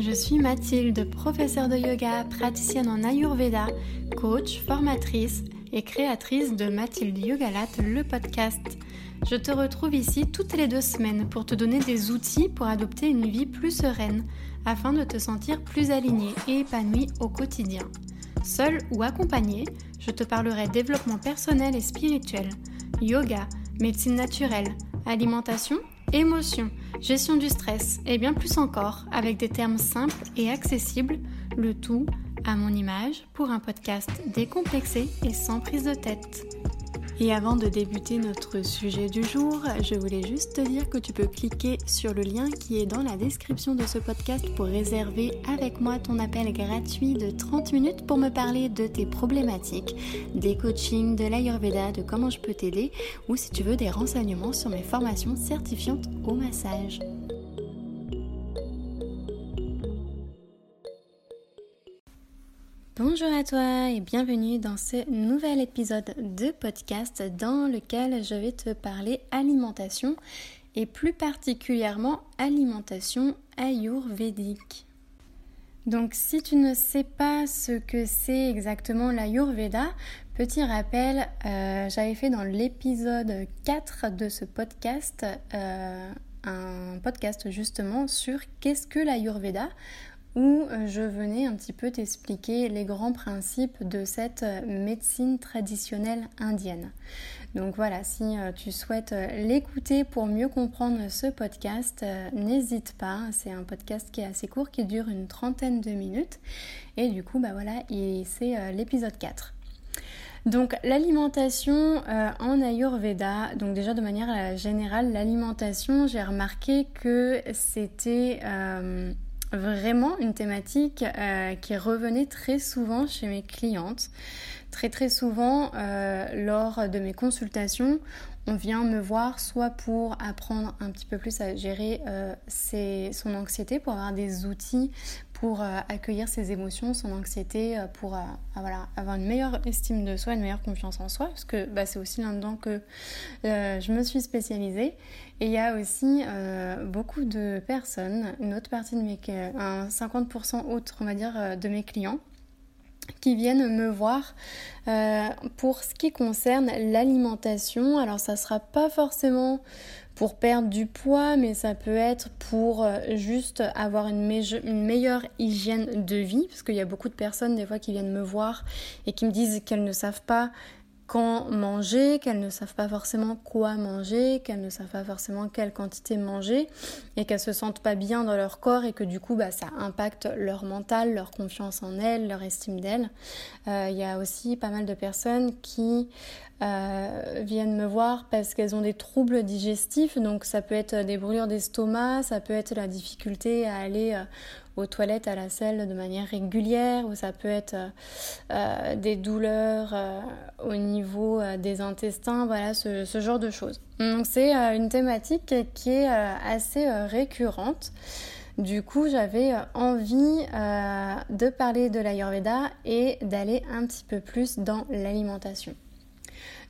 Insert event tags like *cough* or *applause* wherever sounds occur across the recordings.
je suis Mathilde, professeure de yoga, praticienne en Ayurveda, coach, formatrice et créatrice de Mathilde Yogalat, le podcast. Je te retrouve ici toutes les deux semaines pour te donner des outils pour adopter une vie plus sereine afin de te sentir plus aligné et épanoui au quotidien. Seul ou accompagné, je te parlerai développement personnel et spirituel, yoga, médecine naturelle, alimentation, émotion, gestion du stress et bien plus encore avec des termes simples et accessibles, le tout à mon image pour un podcast décomplexé et sans prise de tête. Et avant de débuter notre sujet du jour, je voulais juste te dire que tu peux cliquer sur le lien qui est dans la description de ce podcast pour réserver avec moi ton appel gratuit de 30 minutes pour me parler de tes problématiques, des coachings, de l'Ayurveda, de comment je peux t'aider ou si tu veux des renseignements sur mes formations certifiantes au massage. Bonjour à toi et bienvenue dans ce nouvel épisode de podcast dans lequel je vais te parler alimentation et plus particulièrement alimentation ayurvédique. Donc si tu ne sais pas ce que c'est exactement l'ayurveda, petit rappel, euh, j'avais fait dans l'épisode 4 de ce podcast euh, un podcast justement sur qu'est-ce que l'ayurveda où euh, je venais un petit peu t'expliquer les grands principes de cette euh, médecine traditionnelle indienne. Donc voilà, si euh, tu souhaites l'écouter pour mieux comprendre ce podcast, n'hésite pas. C'est un podcast qui est assez court, qui dure une trentaine de minutes. Et du coup, bah voilà, c'est l'épisode 4. Donc l'alimentation en Ayurveda, donc déjà de manière générale, l'alimentation, j'ai remarqué que c'était vraiment une thématique euh, qui revenait très souvent chez mes clientes. Très très souvent, euh, lors de mes consultations, on vient me voir soit pour apprendre un petit peu plus à gérer euh, son anxiété, pour avoir des outils pour accueillir ses émotions, son anxiété, pour voilà, avoir une meilleure estime de soi, une meilleure confiance en soi, parce que bah, c'est aussi là-dedans que je me suis spécialisée. Et il y a aussi euh, beaucoup de personnes, une autre partie de mes, un 50% autre, on va dire, euh, de mes clients qui viennent me voir euh, pour ce qui concerne l'alimentation. Alors ça sera pas forcément pour perdre du poids, mais ça peut être pour juste avoir une, une meilleure hygiène de vie, parce qu'il y a beaucoup de personnes des fois qui viennent me voir et qui me disent qu'elles ne savent pas quand manger, qu'elles ne savent pas forcément quoi manger, qu'elles ne savent pas forcément quelle quantité manger et qu'elles se sentent pas bien dans leur corps et que du coup bah, ça impacte leur mental, leur confiance en elles, leur estime d'elles. Euh, il y a aussi pas mal de personnes qui euh, viennent me voir parce qu'elles ont des troubles digestifs, donc ça peut être des brûlures d'estomac, ça peut être la difficulté à aller euh, aux toilettes, à la selle de manière régulière, ou ça peut être euh, euh, des douleurs euh, au niveau des intestins, voilà, ce, genre de choses. Donc c'est une thématique qui est assez récurrente. Du coup, j'avais envie de parler de l'Ayurveda et d'aller un petit peu plus dans l'alimentation.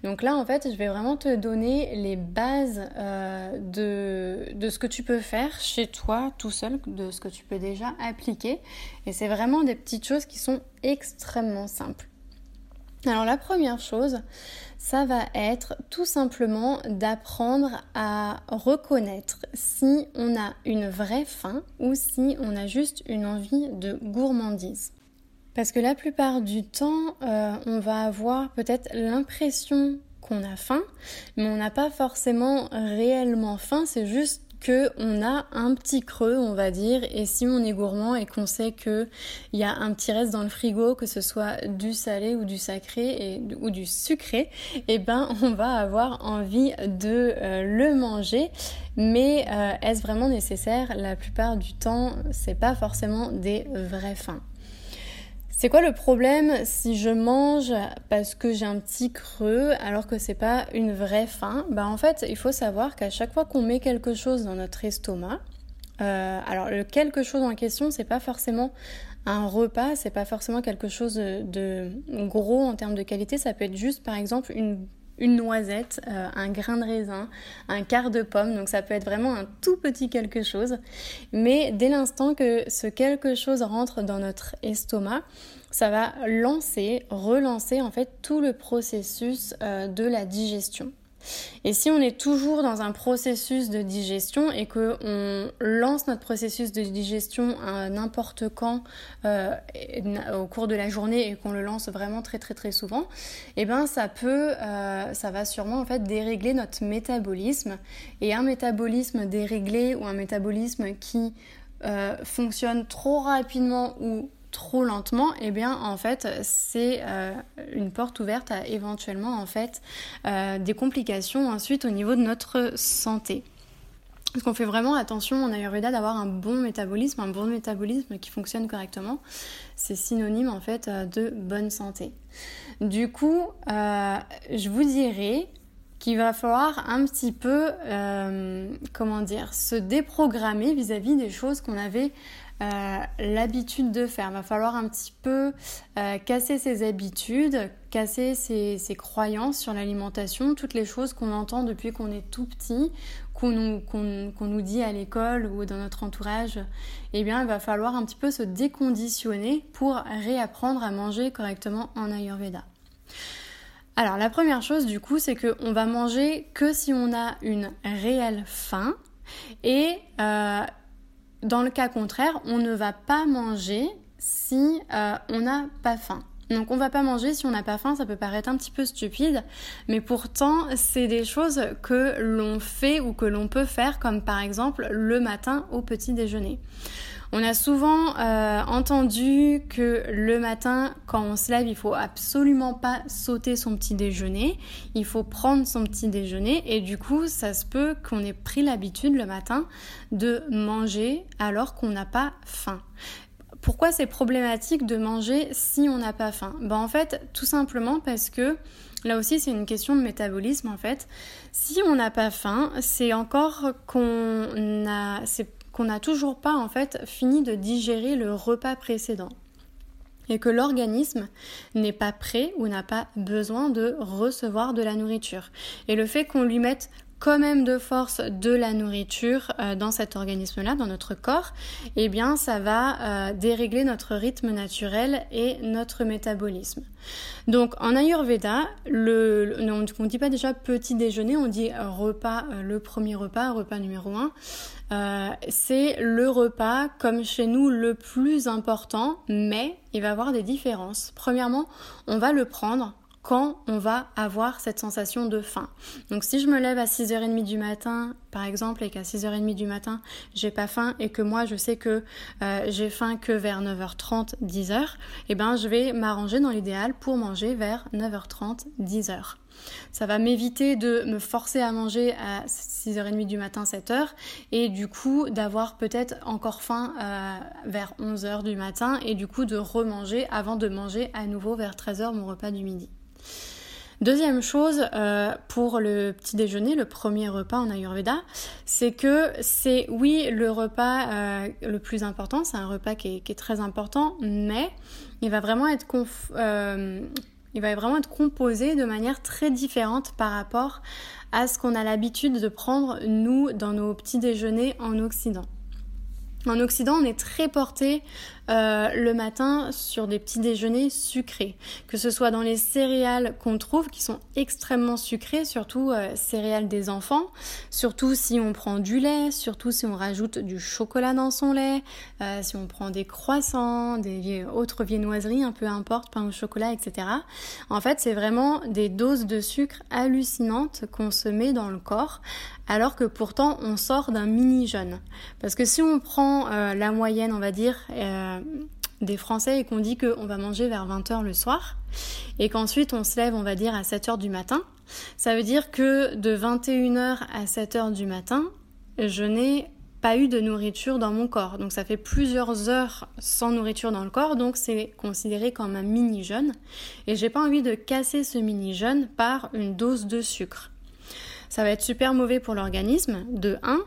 Donc là, en fait, je vais vraiment te donner les bases euh, de, de, ce que tu peux faire chez toi tout seul, de ce que tu peux déjà appliquer. Et c'est vraiment des petites choses qui sont extrêmement simples. Alors la première chose, ça va être tout simplement d'apprendre à reconnaître si on a une vraie faim ou si on a juste une envie de gourmandise. Parce que la plupart du temps, euh, on va avoir peut-être l'impression qu'on a faim, mais on n'a pas forcément réellement faim, c'est juste que on a un petit creux, on va dire, et si on est gourmand et qu'on sait qu'il y a un petit reste dans le frigo, que ce soit du salé ou du sacré et, ou du sucré, eh ben *laughs* on va avoir envie de euh, le manger. Mais euh, est-ce vraiment nécessaire? La plupart du temps, c'est pas forcément des vraies faims. C'est quoi le problème si je mange parce que j'ai un petit creux alors que c'est pas une vraie faim? Bah en fait, il faut savoir qu'à chaque fois qu'on met quelque chose dans notre estomac, euh, alors le quelque chose en question, c'est pas forcément un repas, c'est pas forcément quelque chose de, gros en termes de qualité, ça peut être juste par exemple une une noisette, euh, un grain de raisin, un quart de pomme, donc ça peut être vraiment un tout petit quelque chose. Mais dès l'instant que ce quelque chose rentre dans notre estomac, ça va lancer, relancer en fait tout le processus euh, de la digestion. Et si on est toujours dans un processus de digestion et que on lance notre processus de digestion à n'importe quand euh, au cours de la journée et qu'on le lance vraiment très très très souvent, eh ben ça peut, euh, ça va sûrement en fait dérégler notre métabolisme. Et un métabolisme déréglé ou un métabolisme qui euh, fonctionne trop rapidement ou trop lentement, eh bien en fait c'est euh, une porte ouverte à éventuellement en fait euh, des complications ensuite au niveau de notre santé. Parce qu'on fait vraiment attention en Ayurveda d'avoir un bon métabolisme, un bon métabolisme qui fonctionne correctement. C'est synonyme en fait euh, de bonne santé. Du coup, je vous dirais qu'il va falloir un petit peu, comment dire, se déprogrammer vis-à-vis -vis des choses qu'on avait euh, l'habitude de faire. Il va falloir un petit peu euh, casser ses habitudes, casser ses, croyances sur l'alimentation, toutes les choses qu'on entend depuis qu'on est tout petit, qu'on nous, nous, dit à l'école ou dans notre entourage. Eh bien, il va falloir un petit peu se déconditionner pour réapprendre à manger correctement en Ayurveda. Alors la première chose du coup c'est qu'on va manger que si on a une réelle faim et euh, dans le cas contraire, on ne va pas manger si euh, on n'a pas faim. Donc on va pas manger si on n'a pas faim, ça peut paraître un petit peu stupide, mais pourtant c'est des choses que l'on fait ou que l'on peut faire comme par exemple le matin au petit déjeuner. On a souvent euh, entendu que le matin, quand on se lève, il faut absolument pas sauter son petit déjeuner. Il faut prendre son petit déjeuner et du coup, ça se peut qu'on ait pris l'habitude le matin de manger alors qu'on n'a pas faim. Pourquoi c'est problématique de manger si on n'a pas faim? Ben En fait, tout simplement parce que Là aussi, c'est une question de métabolisme en fait. Si on n'a pas faim, c'est encore qu'on a, qu'on n'a toujours pas en fait fini de digérer le repas précédent et que l'organisme n'est pas prêt ou n'a pas besoin de recevoir de la nourriture. Et le fait qu'on lui mette quand même de force de la nourriture euh, dans cet organisme-là, dans notre corps, eh bien ça va euh, dérégler notre rythme naturel et notre métabolisme. Donc en Ayurveda, le, on ne dit pas déjà petit déjeuner, on dit repas, euh, le premier repas, repas numéro un. c'est le repas comme chez nous le plus important, mais il va avoir des différences. Premièrement, on va le prendre quand on va avoir cette sensation de faim. Donc si je me lève à 6h30 du matin, par exemple, et qu'à 6h30 du matin, j'ai pas faim et que moi je sais que euh, j'ai faim que vers 9h30, 10h, eh ben je vais m'arranger dans l'idéal pour manger vers 9h30, 10h. Ça va m'éviter de me forcer à manger à 6h30 du matin, 7h, et du coup d'avoir peut-être encore faim euh, vers 11h du matin, et du coup de remanger avant de manger à nouveau vers 13h mon repas du midi. Deuxième chose euh, pour le petit déjeuner, le premier repas en Ayurveda, c'est que c'est oui le repas euh, le plus important, c'est un repas qui est, très important, mais il va vraiment être euh, il va vraiment être composé de manière très différente par rapport à ce qu'on a l'habitude de prendre nous dans nos petits déjeuners en Occident. En Occident, on est très porté euh, le matin sur des petits déjeuners sucrés, que ce soit dans les céréales qu'on trouve qui sont extrêmement sucrées, surtout euh, céréales des enfants, surtout si on prend du lait, surtout si on rajoute du chocolat dans son lait, euh, si on prend des croissants, des autres viennoiseries, un peu importe, pain au chocolat, etc. En fait, c'est vraiment des doses de sucre hallucinantes qu'on se met dans le corps, alors que pourtant on sort d'un mini jeûne. Parce que si on prend la moyenne, on va dire, euh, des Français et qu'on dit qu'on va manger vers 20h le soir et qu'ensuite on se lève, on va dire, à 7h du matin, ça veut dire que de 21h à 7h du matin, je n'ai pas eu de nourriture dans mon corps. Donc ça fait plusieurs heures sans nourriture dans le corps, donc c'est considéré comme un mini-jeûne. Et j'ai pas envie de casser ce mini-jeûne par une dose de sucre ça va être super mauvais pour l'organisme, de 1.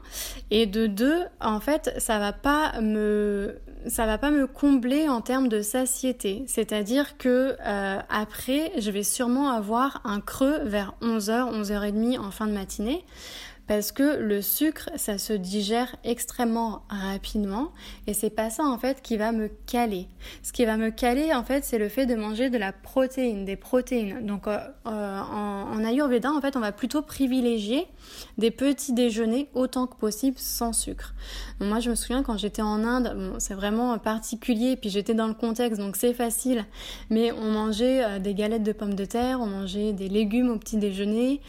Et de 2, en fait, ça va pas me ça va pas me combler en termes de satiété. C'est-à-dire que euh, après, je vais sûrement avoir un creux vers 11h, 11h30 en fin de matinée parce que le sucre, ça se digère extrêmement rapidement et c'est pas ça en fait qui va me caler. Ce qui va me caler en fait, c'est le fait de manger de la protéine, des protéines. Donc euh, euh, en, Ayurveda, en fait, on va plutôt privilégier des petits déjeuners autant que possible sans sucre. moi, je me souviens quand j'étais en Inde, c'est vraiment particulier, puis j'étais dans le contexte, donc c'est facile, mais on mangeait euh, des galettes de pommes de terre, on mangeait des légumes au petit déjeuner,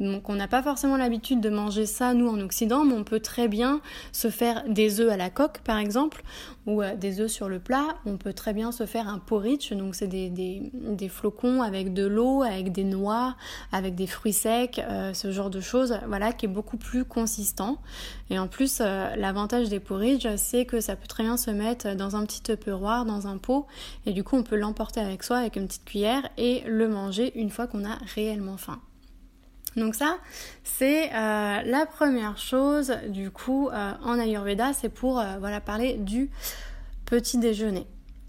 donc on n'a pas forcément l'habitude de manger ça nous en Occident, mais on peut très bien se faire des œufs à la coque par exemple, ou euh, des œufs sur le plat. On peut très bien se faire un porridge, donc c'est des, des, flocons avec de l'eau, avec des noix, avec des fruits secs, euh, ce genre de choses, voilà, qui est beaucoup plus consistant. Et en plus, euh, l'avantage des porridge, c'est que ça peut très bien se mettre dans un petit tupperware, dans un pot, et du coup on peut l'emporter avec soi avec une petite cuillère et le manger une fois qu'on a réellement faim. Donc ça, c'est euh, la première chose du coup euh, en Ayurveda, c'est pour euh, voilà parler du petit déjeuner.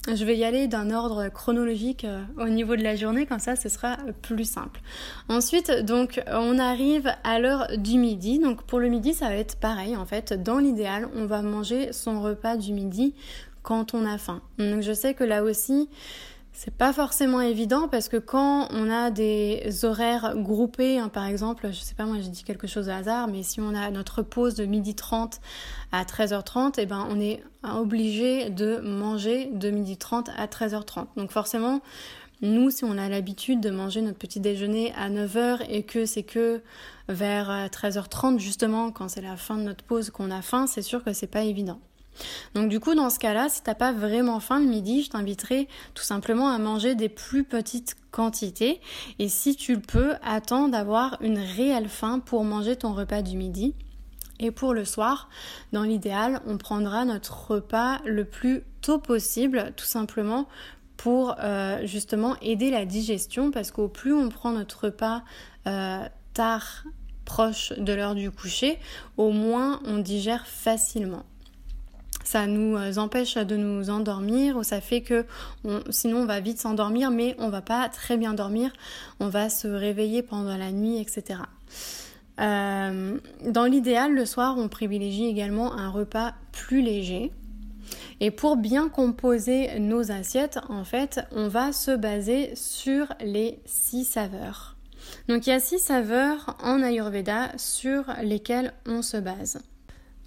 Je vais y aller d'un ordre chronologique au niveau de la journée, comme ça ce sera plus simple. Ensuite, donc on arrive à l'heure du midi. Donc pour le midi, ça va être pareil en fait. Dans l'idéal, on va manger son repas du midi quand on a faim. Donc je sais que là aussi, c'est pas forcément évident parce que quand on a des horaires groupés, hein, par exemple, je sais pas moi j'ai dit quelque chose au hasard, mais si on a notre pause de midi 30 à 13h30, et eh ben on est obligé de manger de midi 30 à 13h30. Donc forcément, nous, si on a l'habitude de manger notre petit déjeuner à 9h et que c'est que vers 13h30 justement, quand c'est la fin de notre pause qu'on a faim, c'est sûr que c'est pas évident. Donc du coup, dans ce cas-là, si t'as pas vraiment faim le midi, je t'inviterai tout simplement à manger des plus petites quantités. Et si tu le peux, attends d'avoir une réelle faim pour manger ton repas du midi. Et pour le soir, dans l'idéal, on prendra notre repas le plus tôt possible, tout simplement pour euh, justement aider la digestion, parce qu'au plus on prend notre repas euh, tard, proche de l'heure du coucher, au moins on digère facilement ça nous euh, empêche de nous endormir ou ça fait que sinon on va vite s'endormir mais on va pas très bien dormir, on va se réveiller pendant la nuit, etc. Euh, dans l'idéal, le soir, on privilégie également un repas plus léger. Et pour bien composer nos assiettes, en fait, on va se baser sur les six saveurs. Donc il y a six saveurs en Ayurveda sur lesquelles on se base.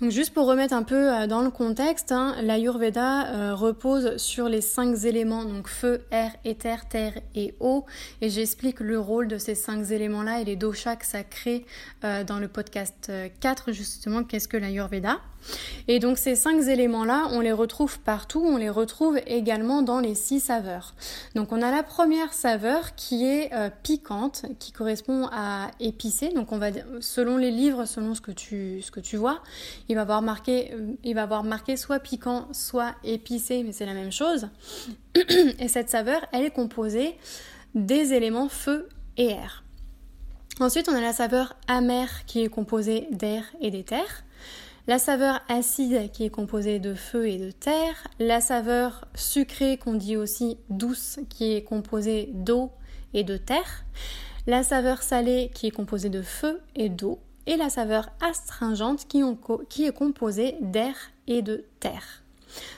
Donc juste pour remettre un peu euh, dans le contexte, hein, l'Ayurveda euh, repose sur les cinq éléments, donc feu, air, éther, terre et eau. Et j'explique le rôle de ces cinq éléments-là et les doshas que ça crée euh, dans le podcast 4, justement, qu'est-ce que l'Ayurveda. Et donc ces cinq éléments-là, on les retrouve partout, on les retrouve également dans les six saveurs. Donc on a la première saveur qui est euh, piquante, qui correspond à épicé. Donc on va selon les livres, selon ce que tu, ce que tu vois, il va avoir marqué, euh, il va avoir marqué soit piquant, soit épicé, mais c'est la même chose. Et cette saveur, elle est composée des éléments feu et air. Ensuite, on a la saveur amère qui est composée d'air et d'éther la saveur acide qui est composée de feu et de terre, la saveur sucrée qu'on dit aussi douce qui est composée d'eau et de terre, la saveur salée qui est composée de feu et d'eau, et la saveur astringente qui, est composée d'air et de terre.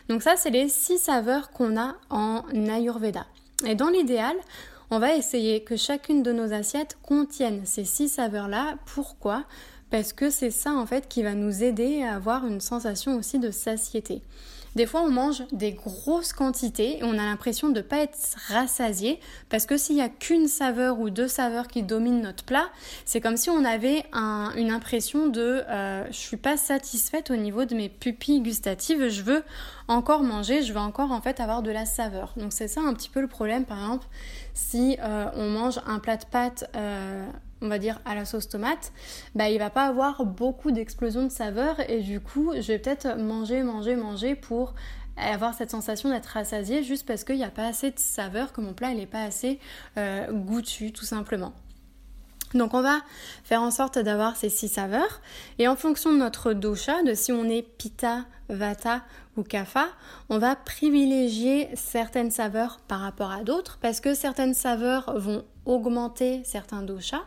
Donc ça, c'est les six saveurs qu'on a en Ayurveda. Et dans l'idéal, on va essayer que chacune de nos assiettes contienne ces six saveurs-là. Pourquoi? Parce que c'est ça en fait qui va nous aider à avoir une sensation aussi de satiété. Des fois, on mange des grosses quantités et on a l'impression de ne pas être rassasié parce que s'il n'y a qu'une saveur ou deux saveurs qui dominent notre plat, c'est comme si on avait une impression de euh, je suis pas satisfaite au niveau de mes pupilles gustatives, je veux encore manger, je veux encore en fait avoir de la saveur. Donc c'est ça un petit peu le problème par exemple si euh, on mange un plat de pâtes euh, on va dire à la sauce tomate, bah il va pas avoir beaucoup d'explosion de saveur et du coup je vais peut-être manger, manger, manger pour avoir cette sensation d'être rassasié juste parce qu'il n'y a pas assez de saveur, que mon plat n'est pas assez euh, goûtu tout simplement. Donc on va faire en sorte d'avoir ces six saveurs et en fonction de notre dosha, de si on est pitta, vata ou kapha, on va privilégier certaines saveurs par rapport à d'autres parce que certaines saveurs vont augmenter certains doshas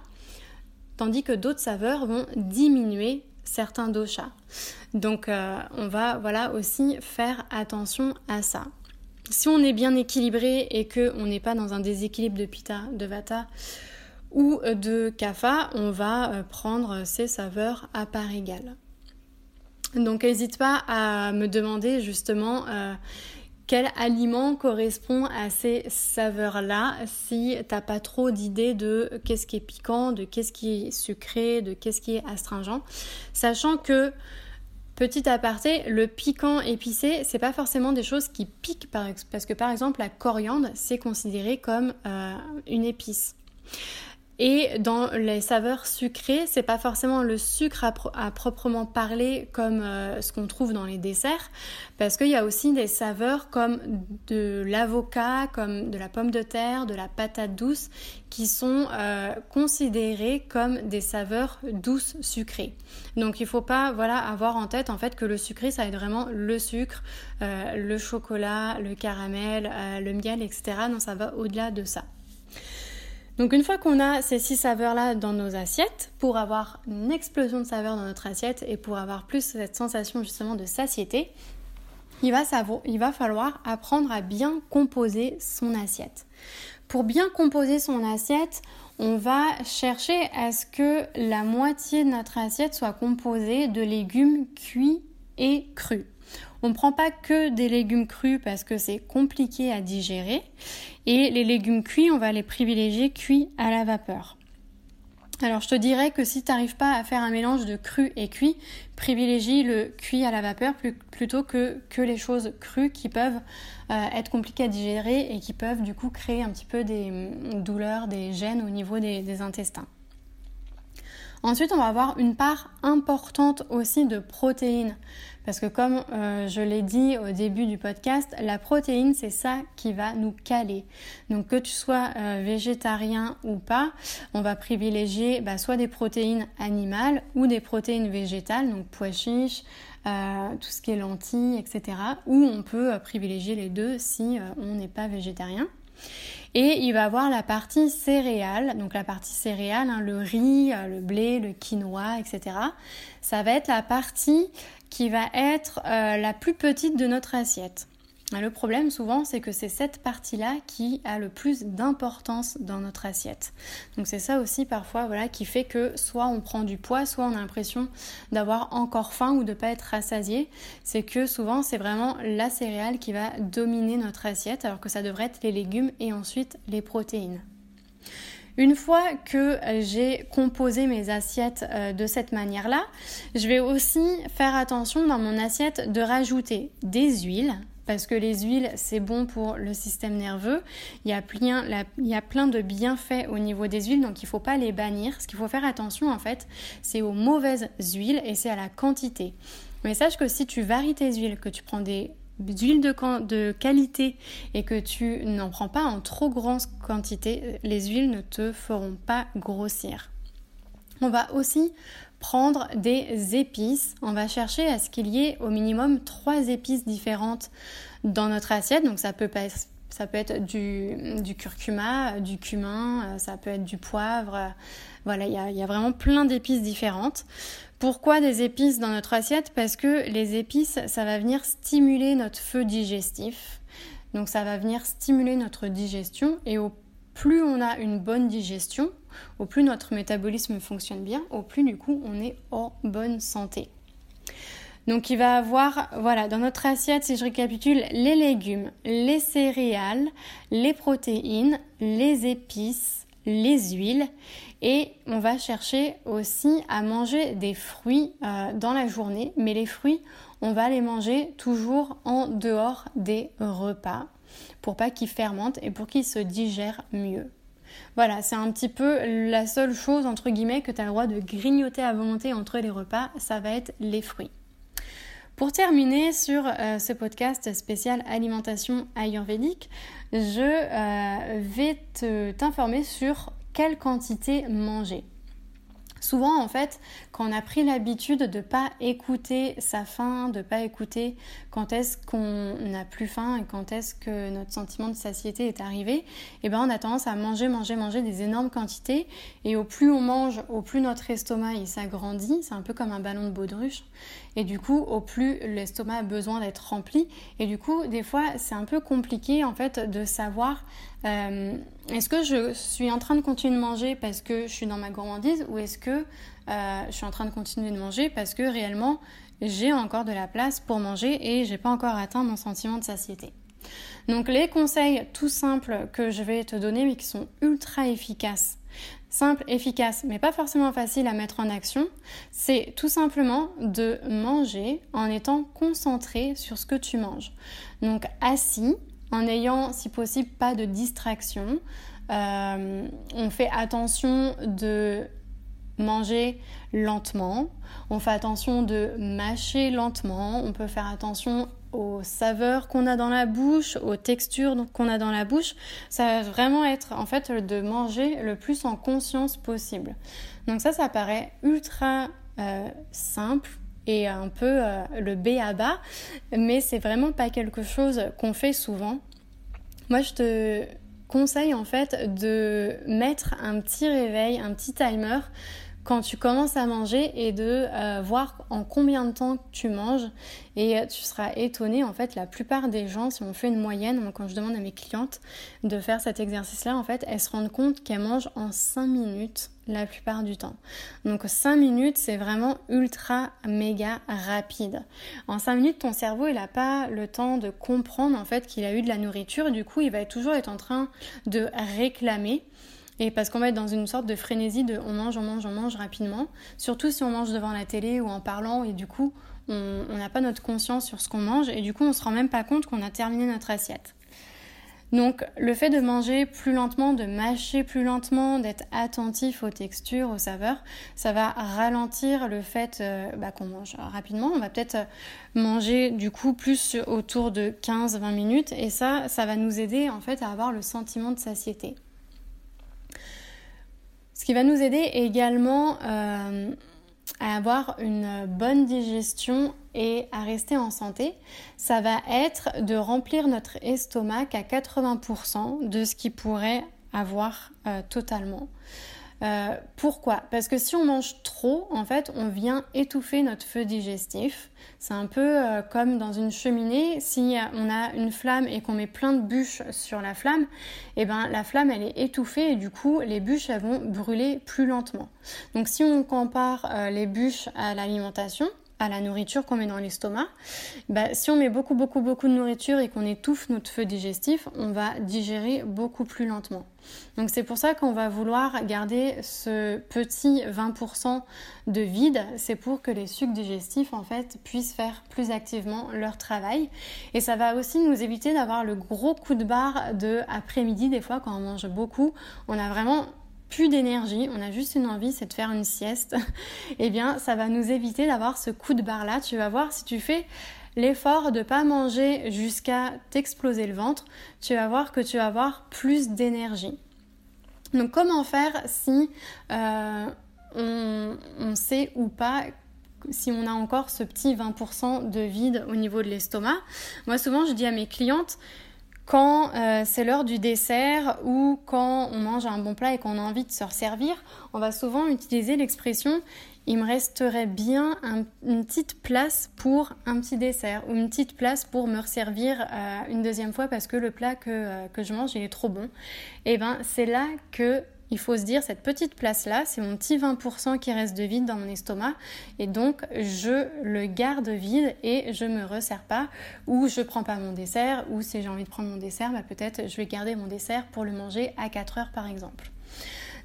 tandis que d'autres saveurs vont diminuer certains doshas. Donc euh, on va voilà aussi faire attention à ça. Si on est bien équilibré et que on n'est pas dans un déséquilibre de pitta, de vata ou de kapha, on va euh, prendre ces saveurs à part égale. Donc n'hésite pas à me demander justement euh, quel aliment correspond à ces saveurs-là si t'as pas trop d'idées de qu'est-ce qui est piquant, de qu'est-ce qui est sucré, de qu'est-ce qui est astringent? Sachant que Petit aparté, le piquant épicé, c'est pas forcément des choses qui piquent parce que par exemple la coriandre, c'est considéré comme euh, une épice. Et dans les saveurs sucrées, c'est pas forcément le sucre à, proprement parler comme euh, ce qu'on trouve dans les desserts, parce qu'il y a aussi des saveurs comme de l'avocat, comme de la pomme de terre, de la patate douce, qui sont euh, considérées comme des saveurs douces sucrées. Donc il faut pas voilà avoir en tête en fait que le sucré ça va être vraiment le sucre, euh, le chocolat, le caramel, le miel, etc. Non, ça va au-delà de ça. Donc une fois qu'on a ces six saveurs-là dans nos assiettes, pour avoir une explosion de saveurs dans notre assiette et pour avoir plus cette sensation justement de satiété, il va, il va falloir apprendre à bien composer son assiette. Pour bien composer son assiette, on va chercher à ce que la moitié de notre assiette soit composée de légumes cuits et crus. On ne prend pas que des légumes crus parce que c'est compliqué à digérer. Et les légumes cuits, on va les privilégier cuits à la vapeur. Alors je te dirais que si tu n'arrives pas à faire un mélange de cru et cuit, privilégie le cuit à la vapeur plutôt que, les choses crues qui peuvent euh, être compliquées à digérer et qui peuvent du coup créer un petit peu des hum, douleurs, des gènes au niveau des intestins. Ensuite, on va avoir une part importante aussi de protéines. Parce que comme euh, je l'ai dit au début du podcast, la protéine, c'est ça qui va nous caler. Donc que tu sois euh, végétarien ou pas, on va privilégier bah, soit des protéines animales ou des protéines végétales, donc pois chiches, euh, tout ce qui est lentilles, etc. Ou on peut privilégier les deux si on n'est pas végétarien. Et il va avoir la partie céréales, donc la partie céréales, hein, le riz, euh, le blé, le quinoa, etc. Ça va être la partie qui va être euh, la plus petite de notre assiette. Le problème souvent, c'est que c'est cette partie-là qui a le plus d'importance dans notre assiette. Donc c'est ça aussi parfois voilà, qui fait que soit on prend du poids, soit on a l'impression d'avoir encore faim ou de ne pas être rassasié. C'est que souvent c'est vraiment la céréale qui va dominer notre assiette alors que ça devrait être les légumes et ensuite les protéines. Une fois que j'ai composé mes assiettes euh, de cette manière-là, je vais aussi faire attention dans mon assiette de rajouter des huiles, parce que les huiles, c'est bon pour le système nerveux. Il y, a plein, de bienfaits au niveau des huiles, donc il ne faut pas les bannir. Ce qu'il faut faire attention, en fait, c'est aux mauvaises huiles et c'est à la quantité. Mais sache que si tu varies tes huiles, que tu prends des huiles de, de qualité et que tu n'en prends pas en trop grande quantité, les huiles ne te feront pas grossir. On va aussi prendre des épices. On va chercher à ce qu'il y ait au minimum trois épices différentes dans notre assiette. Donc ça peut, ça peut être du, du, curcuma, du cumin, euh, ça peut être du poivre. Voilà, il y a, y a vraiment plein d'épices différentes. Pourquoi des épices dans notre assiette? Parce que les épices, ça va venir stimuler notre feu digestif. Donc ça va venir stimuler notre digestion et au plus on a une bonne digestion, au plus notre métabolisme fonctionne bien, au plus du coup on est en bonne santé. Donc il va avoir, voilà, dans notre assiette, si je récapitule, les légumes, les céréales, les protéines, les épices, les huiles et on va chercher aussi à manger des fruits euh, dans la journée, mais les fruits, on va les manger toujours en dehors des repas pour pas qu'ils fermentent et pour qu'ils se digèrent mieux. Voilà, c'est un petit peu la seule chose entre guillemets que tu as le droit de grignoter à volonté entre les repas, ça va être les fruits. Pour terminer sur euh, ce podcast spécial alimentation ayurvédique, je euh, vais t'informer sur quelle quantité manger. Souvent, en fait, quand on a pris l'habitude de pas écouter sa faim, de pas écouter quand est-ce qu'on n'a plus faim et quand est-ce que notre sentiment de satiété est arrivé, eh ben, on a tendance à manger, manger, manger des énormes quantités. Et au plus on mange, au plus notre estomac il s'agrandit. C'est un peu comme un ballon de baudruche. Et du coup, au plus l'estomac a besoin d'être rempli. Et du coup, des fois, c'est un peu compliqué en fait de savoir euh, est-ce que je suis en train de continuer de manger parce que je suis dans ma gourmandise ou est-ce que euh, je suis en train de continuer de manger parce que réellement j'ai encore de la place pour manger et j'ai pas encore atteint mon sentiment de satiété. Donc les conseils tout simples que je vais te donner mais qui sont ultra efficaces simple, efficace, mais pas forcément facile à mettre en action, c'est tout simplement de manger en étant concentré sur ce que tu manges. Donc assis, en ayant si possible pas de distraction. Euh, on fait attention de manger lentement, on fait attention de mâcher lentement, on peut faire attention aux saveurs qu'on a dans la bouche, aux textures qu'on a dans la bouche. Ça va vraiment être en fait de manger le plus en conscience possible. Donc ça, ça paraît ultra euh, simple et un peu euh, le B à bas, mais c'est vraiment pas quelque chose qu'on fait souvent. Moi, je te conseille en fait de mettre un petit réveil, un petit timer quand tu commences à manger et de euh, voir en combien de temps tu manges et euh, tu seras étonné en fait la plupart des gens si on fait une moyenne quand je demande à mes clientes de faire cet exercice là en fait elles se rendent compte qu'elles mangent en 5 minutes la plupart du temps. Donc 5 minutes c'est vraiment ultra méga rapide. En 5 minutes ton cerveau il n'a pas le temps de comprendre en fait qu'il a eu de la nourriture du coup il va toujours être en train de réclamer et parce qu'on va être dans une sorte de frénésie de on mange, on mange, on mange rapidement. Surtout si on mange devant la télé ou en parlant et du coup on n'a pas notre conscience sur ce qu'on mange et du coup on se rend même pas compte qu'on a terminé notre assiette. Donc le fait de manger plus lentement, de mâcher plus lentement, d'être attentif aux textures, aux saveurs, ça va ralentir le fait euh, bah, qu'on mange rapidement. On va peut-être manger du coup plus autour de 15-20 minutes et ça, ça va nous aider en fait à avoir le sentiment de satiété. Ce qui va nous aider également euh, à avoir une bonne digestion et à rester en santé, ça va être de remplir notre estomac à 80% de ce qu'il pourrait avoir euh, totalement. Euh, pourquoi? Parce que si on mange trop, en fait, on vient étouffer notre feu digestif. C'est un peu euh, comme dans une cheminée. Si on a une flamme et qu'on met plein de bûches sur la flamme, eh ben la flamme elle est étouffée et du coup les bûches elles vont brûler plus lentement. Donc si on compare euh, les bûches à l'alimentation, à la nourriture qu'on met dans l'estomac, bah, si on met beaucoup beaucoup beaucoup de nourriture et qu'on étouffe notre feu digestif, on va digérer beaucoup plus lentement. Donc c'est pour ça qu'on va vouloir garder ce petit 20% de vide, c'est pour que les sucs digestifs en fait puissent faire plus activement leur travail. Et ça va aussi nous éviter d'avoir le gros coup de barre de après-midi des fois quand on mange beaucoup, on a vraiment plus d'énergie, on a juste une envie, c'est de faire une sieste, *laughs* eh bien ça va nous éviter d'avoir ce coup de barre là. Tu vas voir si tu fais l'effort de ne pas manger jusqu'à t'exploser le ventre, tu vas voir que tu vas avoir plus d'énergie. Donc comment faire si euh, on, on sait ou pas si on a encore ce petit 20% de vide au niveau de l'estomac? Moi souvent je dis à mes clientes, quand euh, c'est l'heure du dessert ou quand on mange un bon plat et qu'on a envie de se resservir, on va souvent utiliser l'expression il me resterait bien une petite place pour un petit dessert ou une petite place pour me resservir euh, une deuxième fois parce que le plat que, euh, que je mange il est trop bon. Et eh ben c'est là que il faut se dire, cette petite place-là, c'est mon petit 20% qui reste de vide dans mon estomac. Et donc, je le garde vide et je me resserre pas. Ou je prends pas mon dessert. Ou si j'ai envie de prendre mon dessert, bah, peut-être je vais garder mon dessert pour le manger à 4 heures par exemple.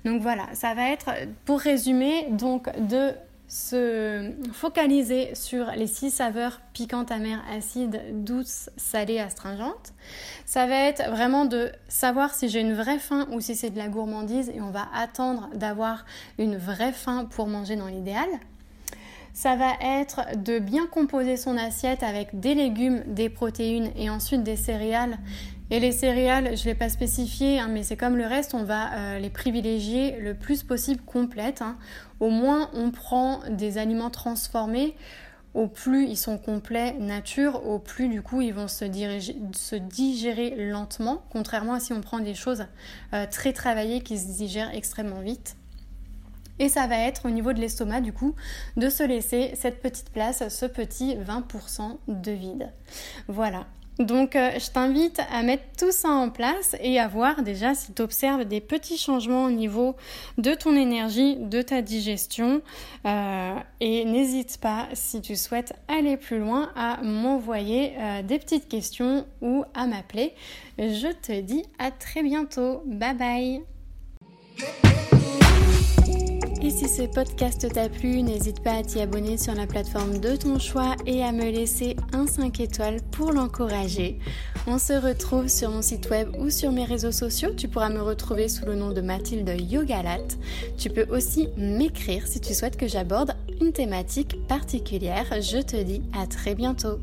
Donc voilà, ça va être, pour résumer, donc de se focaliser sur les six saveurs piquantes, amères, acides, douces, salées, astringentes. Ça va être vraiment de savoir si j'ai une vraie faim ou si c'est de la gourmandise et on va attendre d'avoir une vraie faim pour manger dans l'idéal. Ça va être de bien composer son assiette avec des légumes, des protéines et ensuite des céréales Et les céréales, je ne l'ai pas spécifié, hein, mais c'est comme le reste, on va euh, les privilégier le plus possible complètes. Hein. Au moins, on prend des aliments transformés. Au plus ils sont complets nature, au plus du coup ils vont se, digérer lentement, contrairement à si on prend des choses euh, très travaillées qui se digèrent extrêmement vite. Et ça va être au niveau de l'estomac, du coup, de se laisser cette petite place, ce petit 20% de vide. Voilà. Donc euh, je t'invite à mettre tout ça en place et à voir déjà si tu observes des petits changements au niveau de ton énergie, de ta digestion. Euh, et n'hésite pas, si tu souhaites aller plus loin, à m'envoyer euh, des petites questions ou à m'appeler. Je te dis à très bientôt. Bye bye et si ce podcast t'a plu, n'hésite pas à t'y abonner sur la plateforme de ton choix et à me laisser un 5 étoiles pour l'encourager. On se retrouve sur mon site web ou sur mes réseaux sociaux. Tu pourras me retrouver sous le nom de Mathilde Yogalat. Tu peux aussi m'écrire si tu souhaites que j'aborde une thématique particulière. Je te dis à très bientôt.